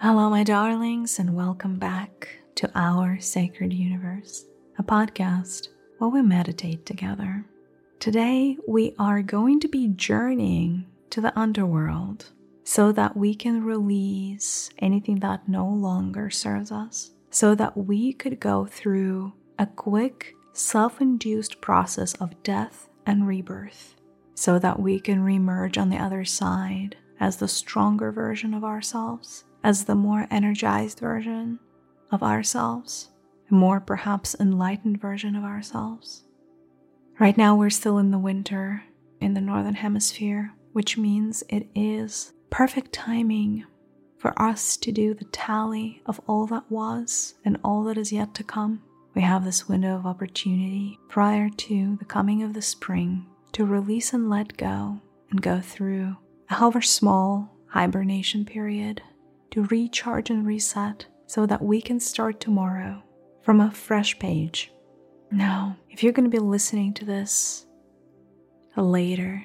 Hello, my darlings, and welcome back to Our Sacred Universe, a podcast where we meditate together. Today, we are going to be journeying to the underworld so that we can release anything that no longer serves us, so that we could go through a quick, self induced process of death and rebirth, so that we can remerge on the other side as the stronger version of ourselves as the more energized version of ourselves, a more perhaps enlightened version of ourselves. Right now, we're still in the winter in the Northern Hemisphere, which means it is perfect timing for us to do the tally of all that was and all that is yet to come. We have this window of opportunity prior to the coming of the spring to release and let go and go through a however small hibernation period to recharge and reset so that we can start tomorrow from a fresh page. Now, if you're going to be listening to this later,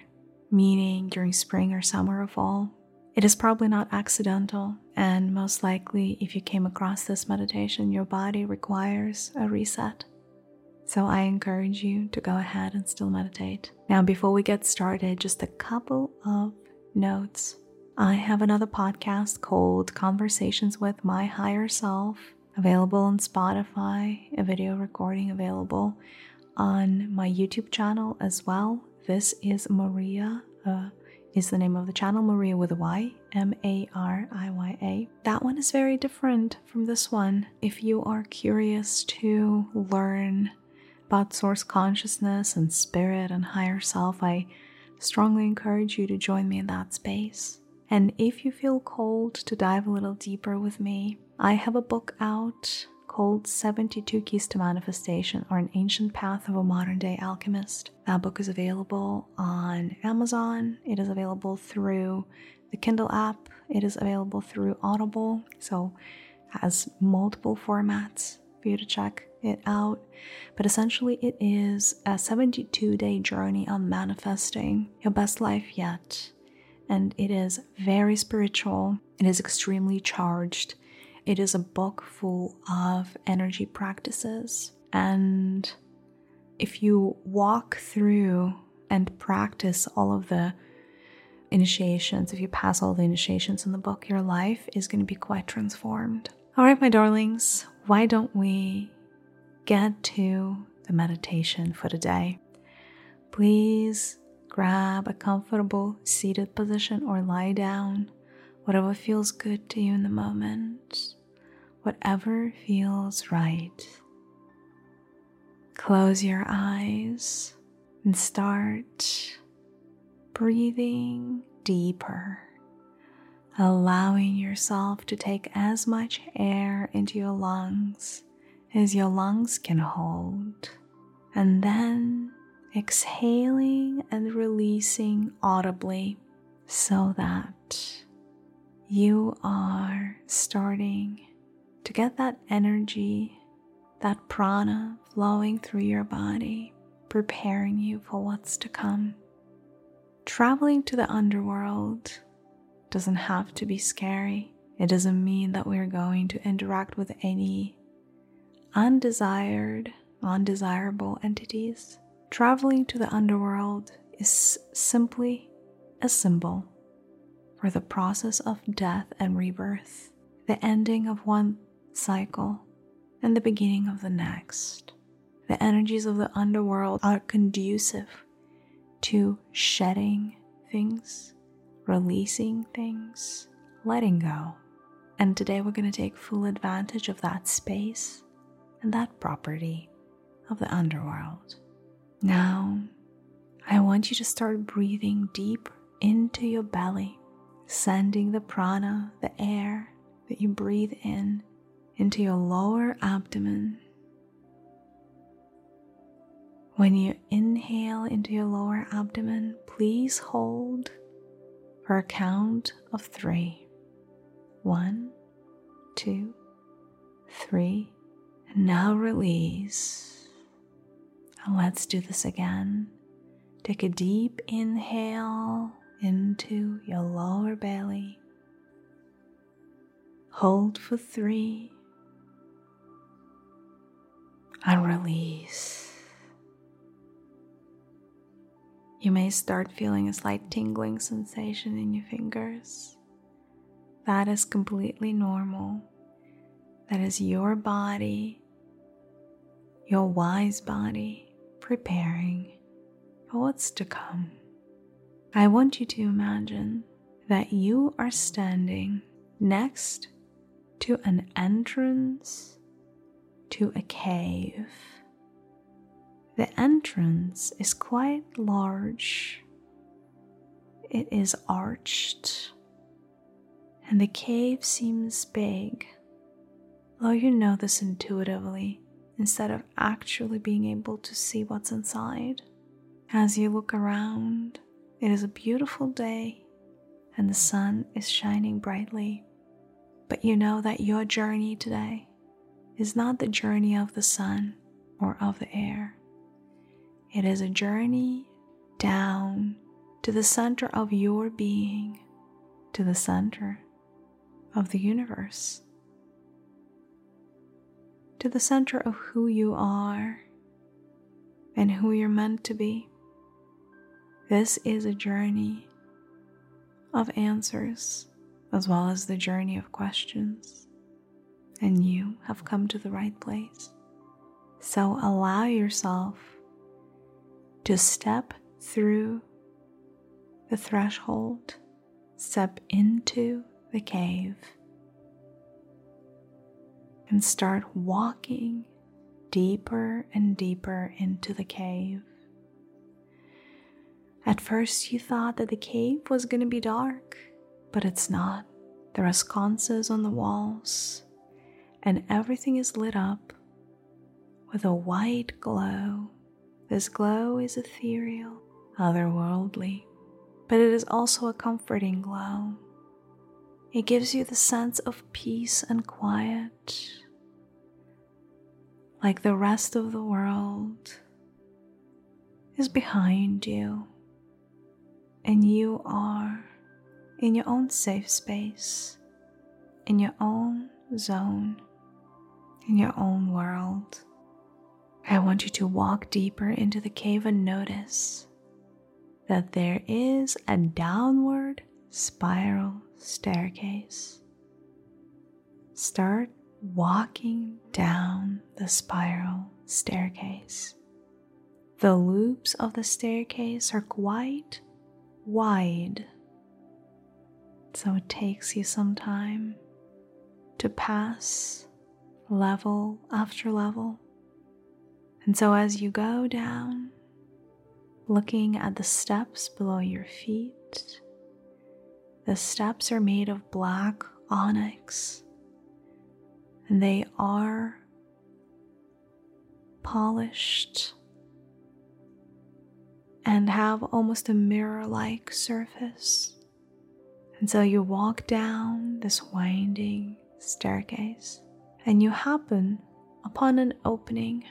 meaning during spring or summer or fall, it is probably not accidental, and most likely, if you came across this meditation, your body requires a reset. So I encourage you to go ahead and still meditate. Now, before we get started, just a couple of notes. I have another podcast called Conversations with My Higher Self, available on Spotify, a video recording available on my YouTube channel as well. This is Mariya, uh, is the name of the channel, Maria with a Y, M A R I Y A. That one is very different from this one. If you are curious to learn about source consciousness and spirit and higher self, I strongly encourage you to join me in that space. And if you feel called to dive a little deeper with me, I have a book out called 72 Keys to Manifestation or An Ancient Path of a Modern Day Alchemist. That book is available on Amazon. It is available through the Kindle app. It is available through Audible. So has multiple formats for you to check it out. But essentially, it is a 72 day journey on manifesting your best life yet and it is very spiritual. It is extremely charged. It is a book full of energy practices. And if you walk through and practice all of the initiations, if you pass all the initiations in the book, your life is going to be quite transformed. All right, my darlings, why don't we get to the meditation for today? Please Grab a comfortable seated position or lie down, whatever feels good to you in the moment, whatever feels right. Close your eyes and start breathing deeper, allowing yourself to take as much air into your lungs as your lungs can hold, and then exhaling and releasing audibly so that you are starting to get that energy, that prana flowing through your body, preparing you for what's to come. Traveling to the underworld doesn't have to be scary. It doesn't mean that we're going to interact with any undesired, undesirable entities. Traveling to the underworld is simply a symbol for the process of death and rebirth, the ending of one cycle and the beginning of the next. The energies of the underworld are conducive to shedding things, releasing things, letting go. And today we're going to take full advantage of that space and that property of the underworld. Now, I want you to start breathing deep into your belly, sending the prana, the air that you breathe in, into your lower abdomen. When you inhale into your lower abdomen, please hold for a count of three. One, two, three, and now release. Let's do this again. Take a deep inhale into your lower belly. Hold for three. And release. You may start feeling a slight tingling sensation in your fingers. That is completely normal. That is your body, your wise body, preparing for what's to come. I want you to imagine that you are standing next to an entrance to a cave. The entrance is quite large. It is arched, and the cave seems big, though you know this intuitively instead of actually being able to see what's inside. As you look around, it is a beautiful day and the sun is shining brightly. But you know that your journey today is not the journey of the sun or of the air. It is a journey down to the center of your being, to the center of the universe, to the center of who you are and who you're meant to be. This is a journey of answers as well as the journey of questions, and you have come to the right place. So allow yourself to step through the threshold, step into the cave, and start walking deeper and deeper into the cave. At first, you thought that the cave was going to be dark, but it's not. There are sconces on the walls, and everything is lit up with a white glow. This glow is ethereal, otherworldly, but it is also a comforting glow. It gives you the sense of peace and quiet, like the rest of the world is behind you and you are in your own safe space, in your own zone, in your own world. I want you to walk deeper into the cave and notice that there is a downward spiral staircase. Start walking down the spiral staircase. The loops of the staircase are quite wide. So it takes you some time to pass level after level. And so as you go down, looking at the steps below your feet, the steps are made of black onyx they are polished and have almost a mirror like surface. And so you walk down this winding staircase and you happen upon an opening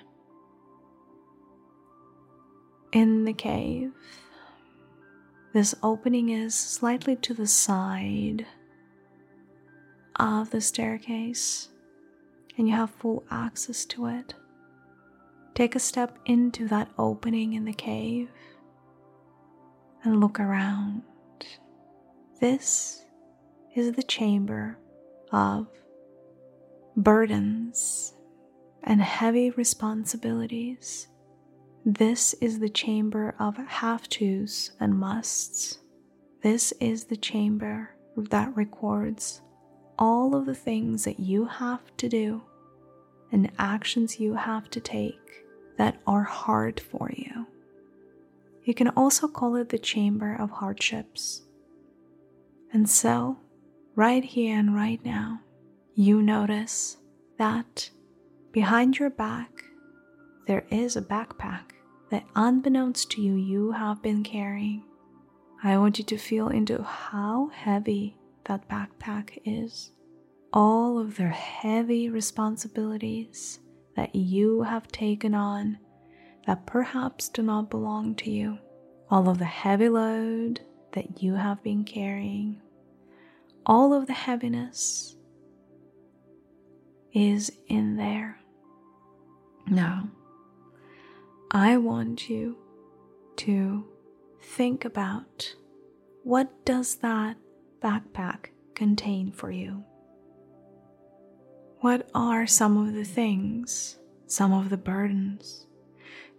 in the cave. This opening is slightly to the side of the staircase, and you have full access to it. Take a step into that opening in the cave and look around. This is the chamber of burdens and heavy responsibilities. This is the chamber of have tos and musts. This is the chamber that records all of the things that you have to do and actions you have to take that are hard for you. You can also call it the chamber of hardships. And so, right here and right now, you notice that behind your back there is a backpack that, unbeknownst to you, you have been carrying. I want you to feel into how heavy that backpack is. All of their heavy responsibilities that you have taken on that perhaps do not belong to you, all of the heavy load that you have been carrying, all of the heaviness is in there. Now, I want you to think about what does that backpack contain for you? What are some of the things, some of the burdens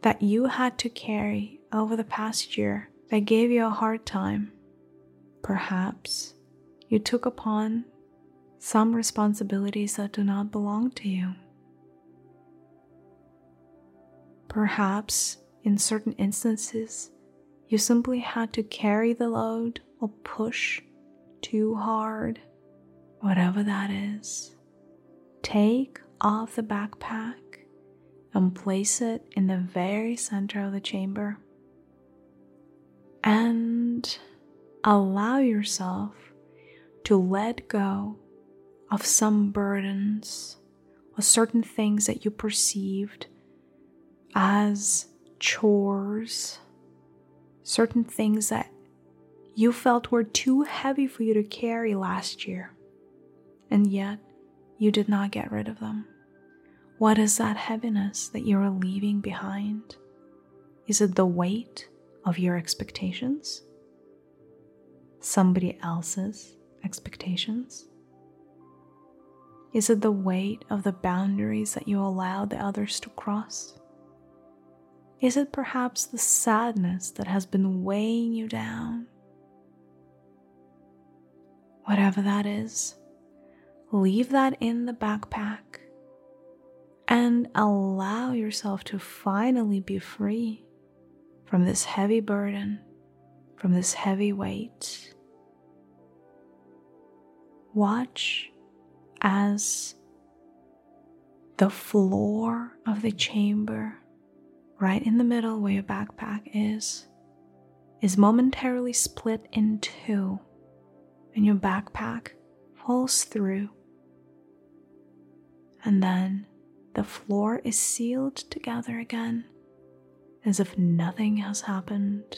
that you had to carry over the past year that gave you a hard time? Perhaps you took upon some responsibilities that do not belong to you. Perhaps in certain instances, you simply had to carry the load or push too hard, whatever that is. Take off the backpack and place it in the very center of the chamber. And allow yourself to let go of some burdens or certain things that you perceived as chores, certain things that you felt were too heavy for you to carry last year, and yet you did not get rid of them. What is that heaviness that you are leaving behind? Is it the weight of your expectations? Somebody else's expectations? Is it the weight of the boundaries that you allow the others to cross? Is it perhaps the sadness that has been weighing you down? Whatever that is, leave that in the backpack and allow yourself to finally be free from this heavy burden, from this heavy weight. Watch as the floor of the chamber, right in the middle where your backpack is, is momentarily split in two and your backpack falls through. And then the floor is sealed together again as if nothing has happened.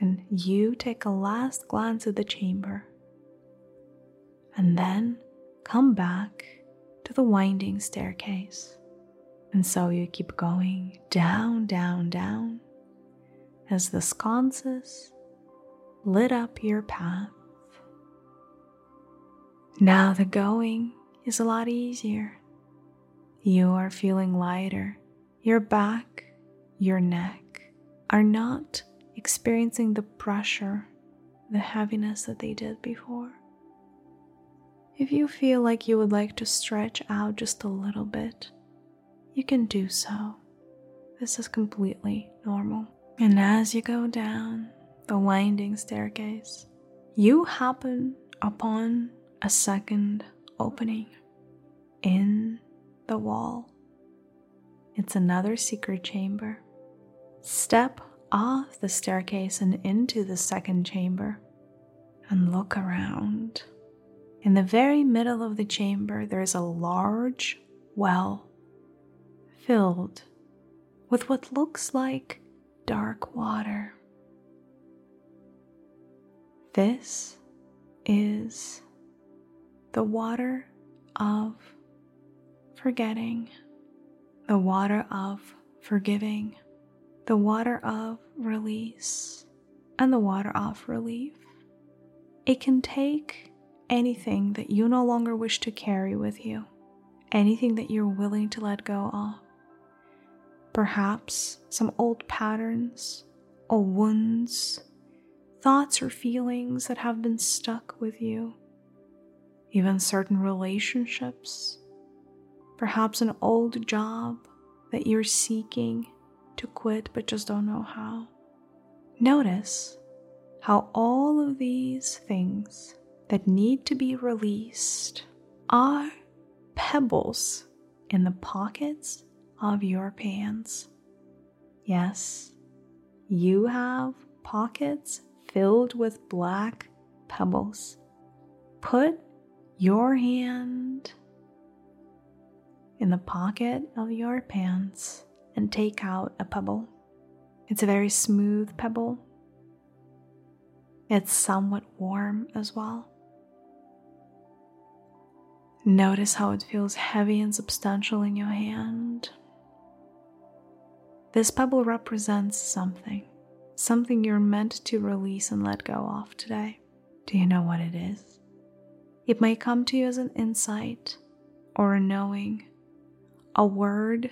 And you take a last glance at the chamber and then come back to the winding staircase. And so you keep going down, down, down as the sconces lit up your path. Now the going is a lot easier. You are feeling lighter. Your back, your neck are not experiencing the pressure, the heaviness that they did before. If you feel like you would like to stretch out just a little bit, you can do so. This is completely normal. And as you go down, the winding staircase, you happen upon a second opening in the wall. It's another secret chamber. Step off the staircase and into the second chamber and look around. In the very middle of the chamber, there is a large well filled with what looks like dark water. This is the water of forgetting, the water of forgiving, the water of release, and the water of relief. It can take anything that you no longer wish to carry with you, anything that you're willing to let go of. Perhaps some old patterns or wounds thoughts or feelings that have been stuck with you, even certain relationships, perhaps an old job that you're seeking to quit but just don't know how. Notice how all of these things that need to be released are pebbles in the pockets of your pants. Yes, you have pockets filled with black pebbles. Put your hand in the pocket of your pants and take out a pebble. It's a very smooth pebble. It's somewhat warm as well. Notice how it feels heavy and substantial in your hand. This pebble represents something, something you're meant to release and let go of today. Do you know what it is? It may come to you as an insight or a knowing, a word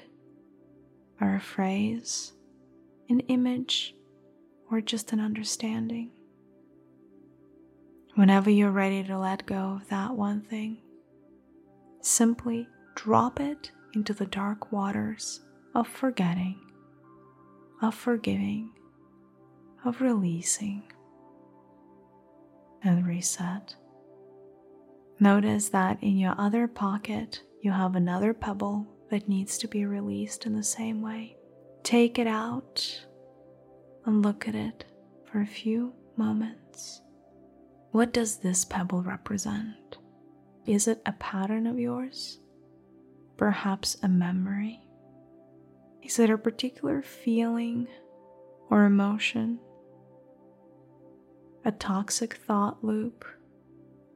or a phrase, an image, or just an understanding. Whenever you're ready to let go of that one thing, simply drop it into the dark waters of forgetting, of forgiving, of releasing, and reset. Notice that in your other pocket, you have another pebble that needs to be released in the same way. Take it out and look at it for a few moments. What does this pebble represent? Is it a pattern of yours? Perhaps a memory? Is it a particular feeling or emotion? A toxic thought loop?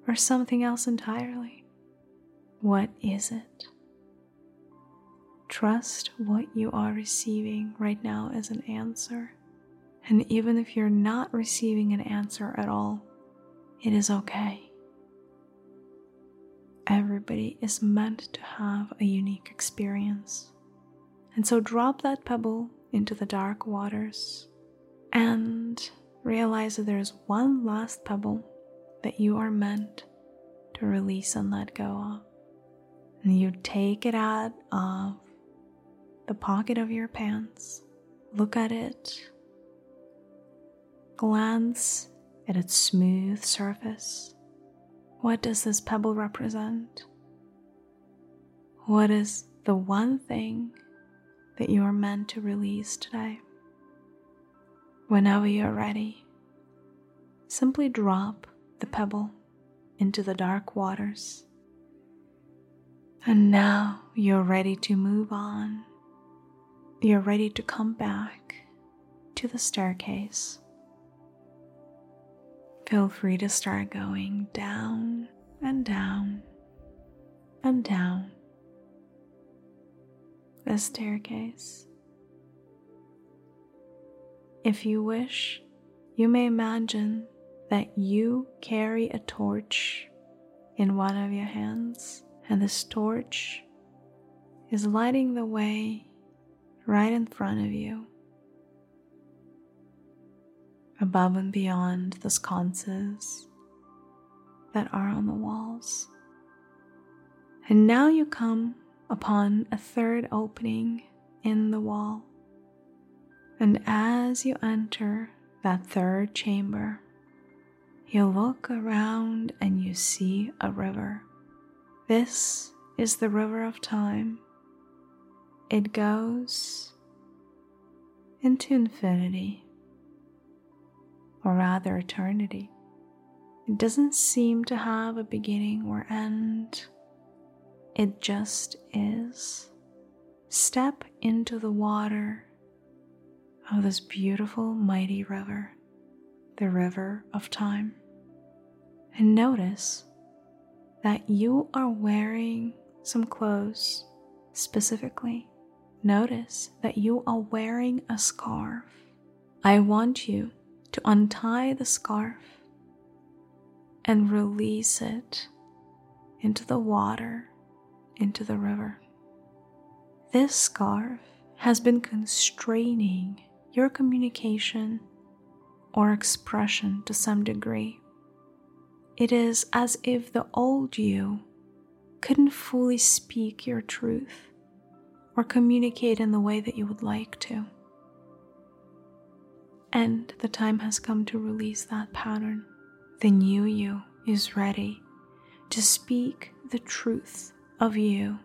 Or something else entirely? What is it? Trust what you are receiving right now as an answer. And even if you're not receiving an answer at all, it is okay. Everybody is meant to have a unique experience. And so drop that pebble into the dark waters and realize that there's one last pebble that you are meant to release and let go of. And you take it out of the pocket of your pants, look at it, glance at its smooth surface. What does this pebble represent? What is the one thing that you are meant to release today? Whenever you're ready, simply drop the pebble into the dark waters. And now you're ready to move on. You're ready to come back to the staircase. Feel free to start going down and down and down the staircase. If you wish, you may imagine that you carry a torch in one of your hands, and this torch is lighting the way right in front of you above and beyond the sconces that are on the walls. And now you come upon a third opening in the wall. And as you enter that third chamber, you look around and you see a river. This is the river of time. It goes into infinity or rather eternity. It doesn't seem to have a beginning or end, it just is. Step into the water of this beautiful, mighty river, the river of time, and notice that you are wearing some clothes specifically. Notice that you are wearing a scarf. I want you to untie the scarf and release it into the water, into the river. This scarf has been constraining your communication or expression to some degree. It is as if the old you couldn't fully speak your truth or communicate in the way that you would like to. And the time has come to release that pattern. The new you is ready to speak the truth of you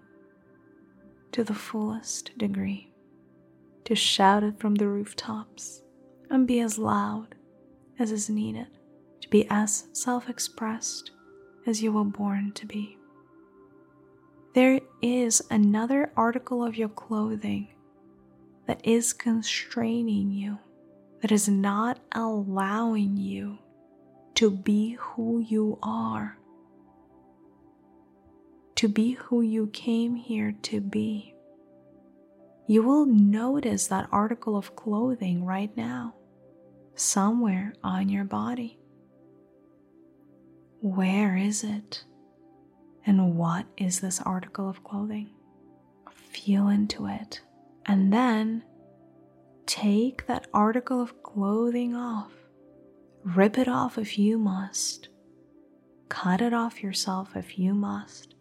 to the fullest degree, to shout it from the rooftops and be as loud as is needed, to be as self expressed as you were born to be. There is another article of your clothing that is constraining you that is not allowing you to be who you are, to be who you came here to be, you will notice that article of clothing right now, somewhere on your body. Where is it? And what is this article of clothing? Feel into it. And then take that article of clothing off. Rip it off if you must. Cut it off yourself if you must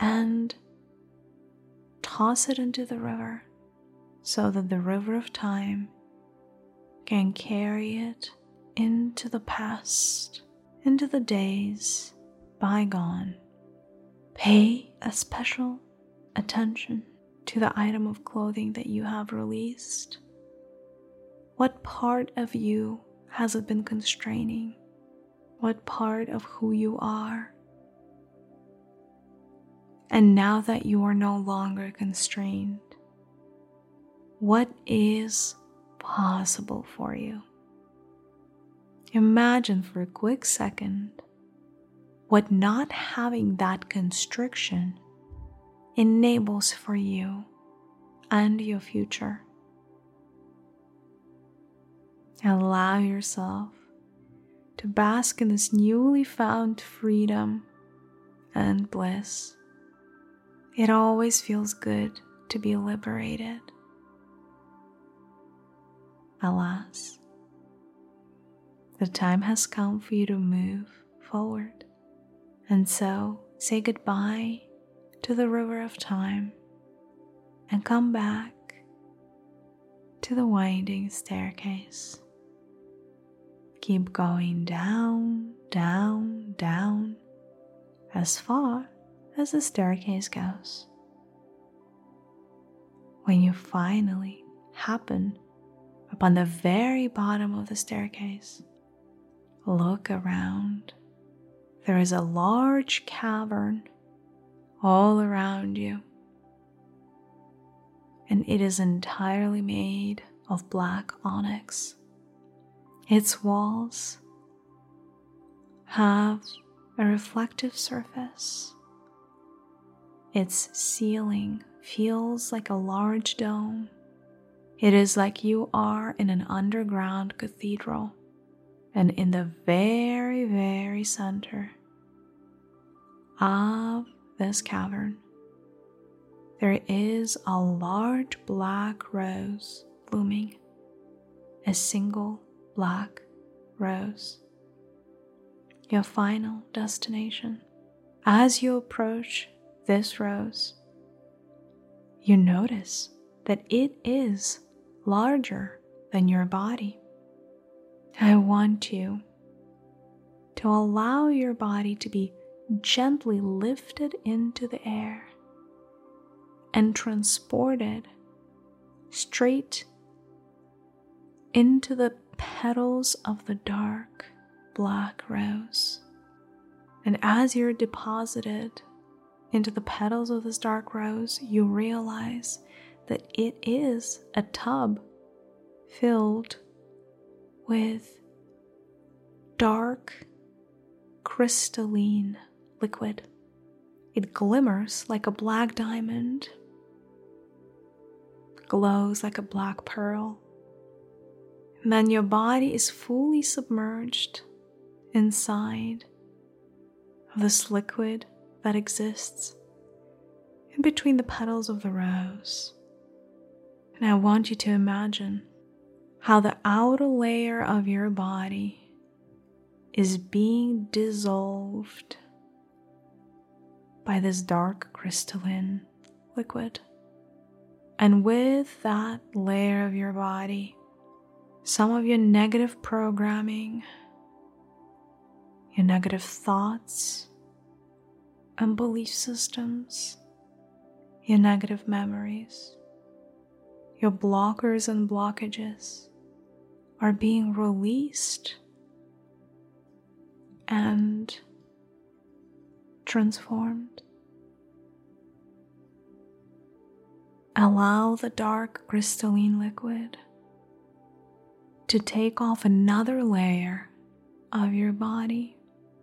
and toss it into the river so that the river of time can carry it into the past, into the days bygone. Pay a special attention to the item of clothing that you have released. What part of you has it been constraining? What part of who you are and now that you are no longer constrained, what is possible for you? Imagine for a quick second what not having that constriction enables for you and your future. Allow yourself to bask in this newly found freedom and bliss. It always feels good to be liberated. Alas, the time has come for you to move forward. And so say goodbye to the river of time and come back to the winding staircase. Keep going down, down, down, as far as the staircase goes. When you finally happen upon the very bottom of the staircase, look around. There is a large cavern all around you, and it is entirely made of black onyx. Its walls have a reflective surface its ceiling feels like a large dome. It is like you are in an underground cathedral, and in the very, very center of this cavern, there is a large black rose blooming, a single black rose. Your final destination. As you approach this rose, you notice that it is larger than your body. I want you to allow your body to be gently lifted into the air and transported straight into the petals of the dark black rose. And as you're deposited into the petals of this dark rose, you realize that it is a tub filled with dark, crystalline liquid. It glimmers like a black diamond, glows like a black pearl. And then your body is fully submerged inside of this liquid that exists in between the petals of the rose. And I want you to imagine how the outer layer of your body is being dissolved by this dark crystalline liquid. And with that layer of your body, some of your negative programming, your negative thoughts, and belief systems, your negative memories, your blockers and blockages are being released and transformed. Allow the dark crystalline liquid to take off another layer of your body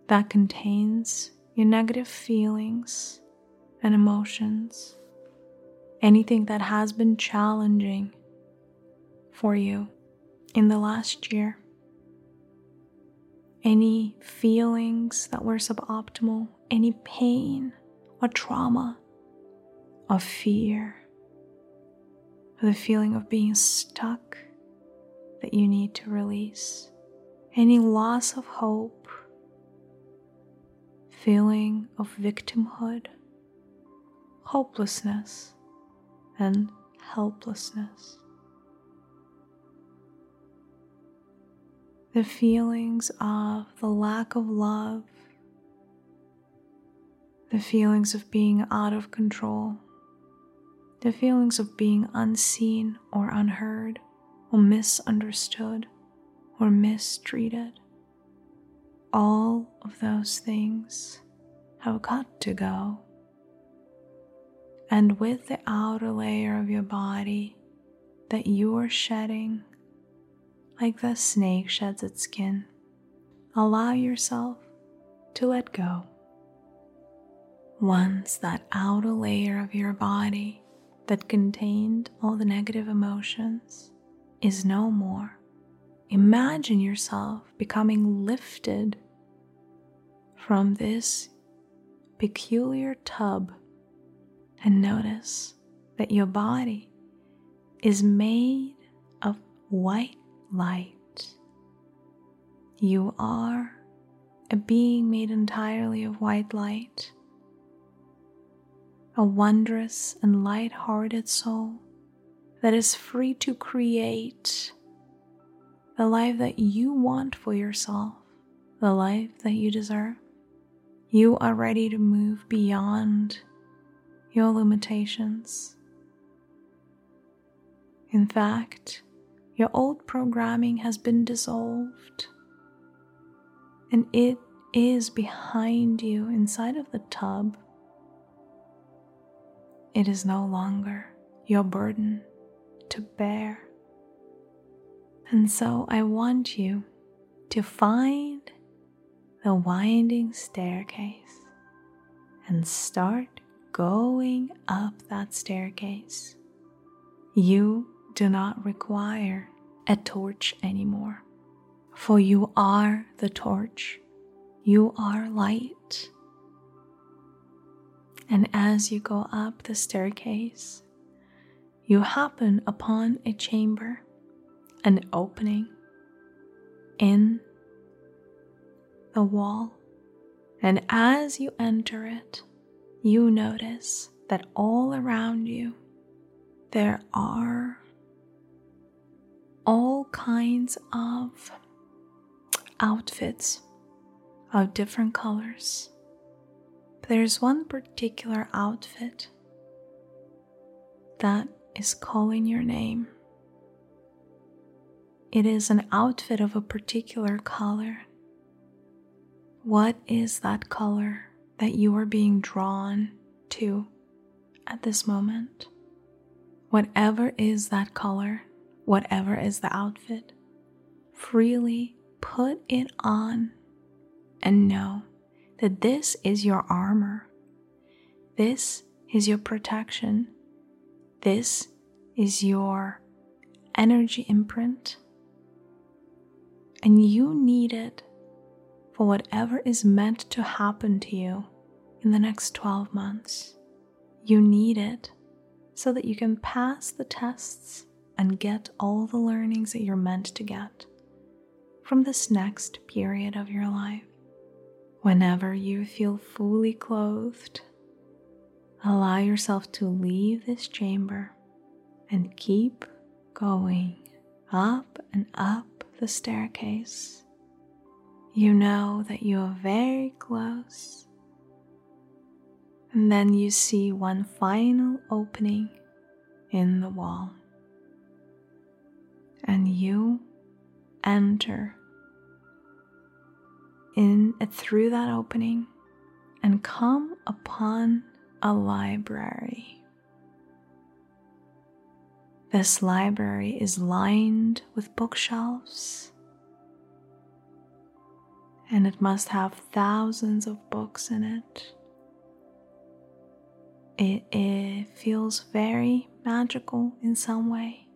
that contains your negative feelings and emotions, anything that has been challenging for you in the last year, any feelings that were suboptimal, any pain or trauma, of fear, the feeling of being stuck that you need to release, any loss of hope feeling of victimhood, hopelessness, and helplessness. The feelings of the lack of love, the feelings of being out of control, the feelings of being unseen or unheard, or misunderstood or mistreated all of those things have got to go. And with the outer layer of your body that you are shedding, like the snake sheds its skin, allow yourself to let go. Once that outer layer of your body that contained all the negative emotions is no more, Imagine yourself becoming lifted from this peculiar tub and notice that your body is made of white light. You are a being made entirely of white light, a wondrous and light-hearted soul that is free to create the life that you want for yourself, the life that you deserve. You are ready to move beyond your limitations. In fact, your old programming has been dissolved, and it is behind you inside of the tub. It is no longer your burden to bear. And so I want you to find the winding staircase and start going up that staircase. You do not require a torch anymore, for you are the torch. You are light. And as you go up the staircase, you happen upon a chamber an opening in the wall, and as you enter it, you notice that all around you there are all kinds of outfits of different colors. But there's one particular outfit that is calling your name. It is an outfit of a particular color. What is that color that you are being drawn to at this moment? Whatever is that color, whatever is the outfit, freely put it on and know that this is your armor. This is your protection. This is your energy imprint and you need it for whatever is meant to happen to you in the next 12 months. You need it so that you can pass the tests and get all the learnings that you're meant to get from this next period of your life. Whenever you feel fully clothed, allow yourself to leave this chamber and keep going up and up the staircase, you know that you are very close. And then you see one final opening in the wall. And you enter in through that opening and come upon a library. This library is lined with bookshelves, and it must have thousands of books in it. It, it feels very magical in some way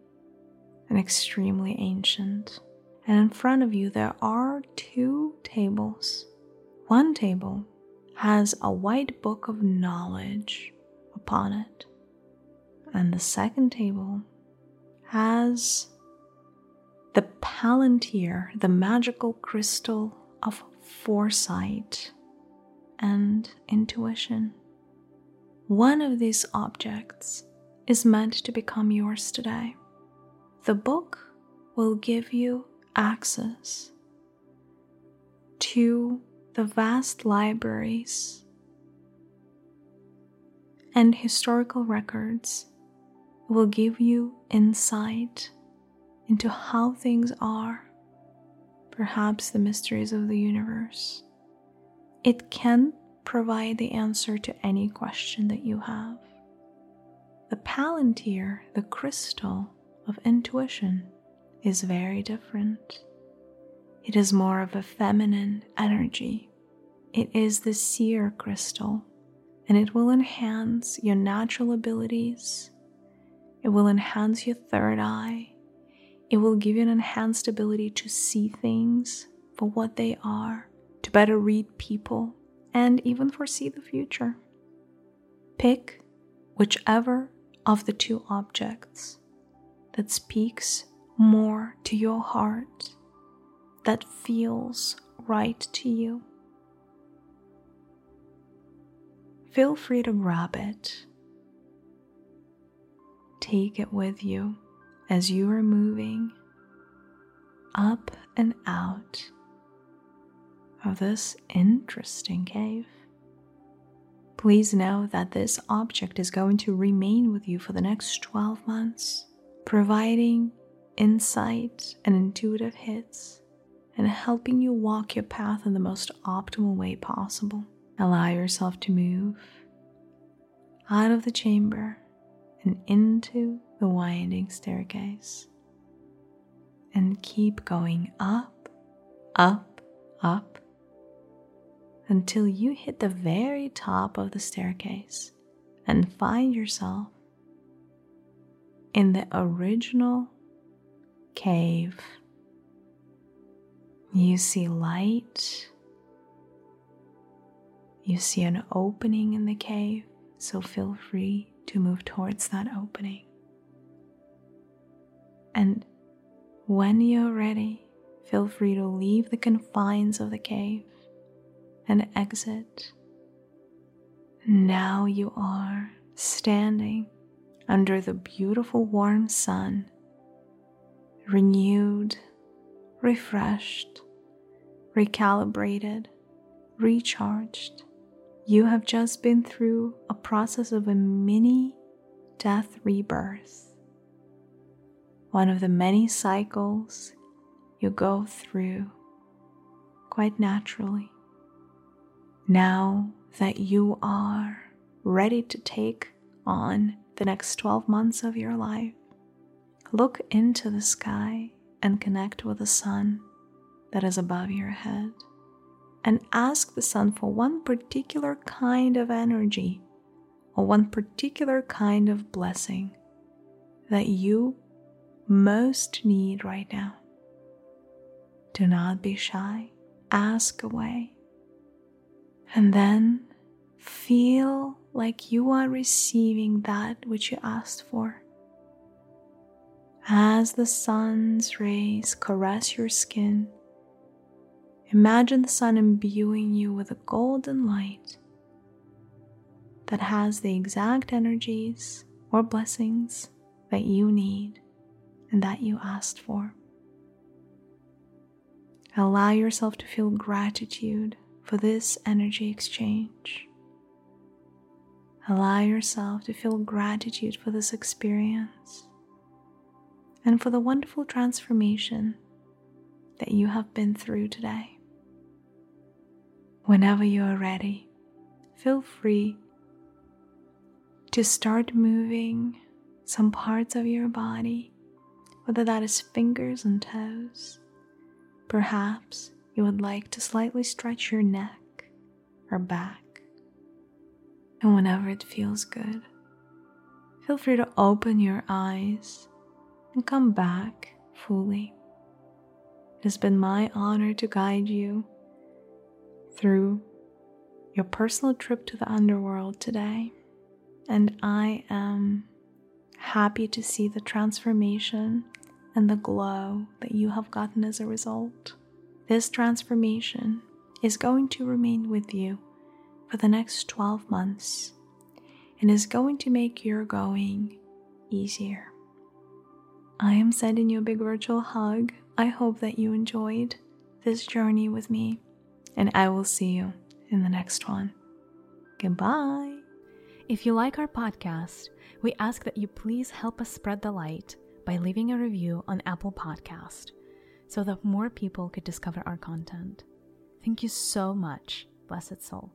and extremely ancient. And in front of you, there are two tables. One table has a white book of knowledge upon it, and the second table has the palantir, the magical crystal foresight and intuition. One of these objects is meant to become yours today. The book will give you access to the vast libraries and historical records will give you insight into how things are, perhaps the mysteries of the universe. It can provide the answer to any question that you have. The palantir, the crystal of intuition, is very different. It is more of a feminine energy. It is the seer crystal, and it will enhance your natural abilities. It will enhance your third eye it will give you an enhanced ability to see things for what they are, to better read people, and even foresee the future. Pick whichever of the two objects that speaks more to your heart, that feels right to you. Feel free to grab it. Take it with you as you are moving up and out of this interesting cave. Please know that this object is going to remain with you for the next 12 months, providing insight and intuitive hits and helping you walk your path in the most optimal way possible. Allow yourself to move out of the chamber and into the winding staircase. And keep going up, up, up until you hit the very top of the staircase and find yourself in the original cave. You see light. You see an opening in the cave, so feel free to move towards that opening. And when you're ready, feel free to leave the confines of the cave and exit. Now you are standing under the beautiful warm sun, renewed, refreshed, recalibrated, recharged. You have just been through a process of a mini death rebirth one of the many cycles you go through quite naturally. Now that you are ready to take on the next 12 months of your life, look into the sky and connect with the sun that is above your head. And ask the sun for one particular kind of energy or one particular kind of blessing that you most need right now. Do not be shy, ask away, and then feel like you are receiving that which you asked for. As the sun's rays caress your skin, imagine the sun imbuing you with a golden light that has the exact energies or blessings that you need that you asked for. Allow yourself to feel gratitude for this energy exchange. Allow yourself to feel gratitude for this experience and for the wonderful transformation that you have been through today. Whenever you are ready, feel free to start moving some parts of your body whether that is fingers and toes, perhaps you would like to slightly stretch your neck or back. And whenever it feels good, feel free to open your eyes and come back fully. It has been my honor to guide you through your personal trip to the underworld today, and I am happy to see the transformation and the glow that you have gotten as a result. This transformation is going to remain with you for the next 12 months and is going to make your going easier. I am sending you a big virtual hug. I hope that you enjoyed this journey with me, and I will see you in the next one. Goodbye. If you like our podcast, we ask that you please help us spread the light by leaving a review on Apple Podcast so that more people could discover our content. Thank you so much, blessed soul.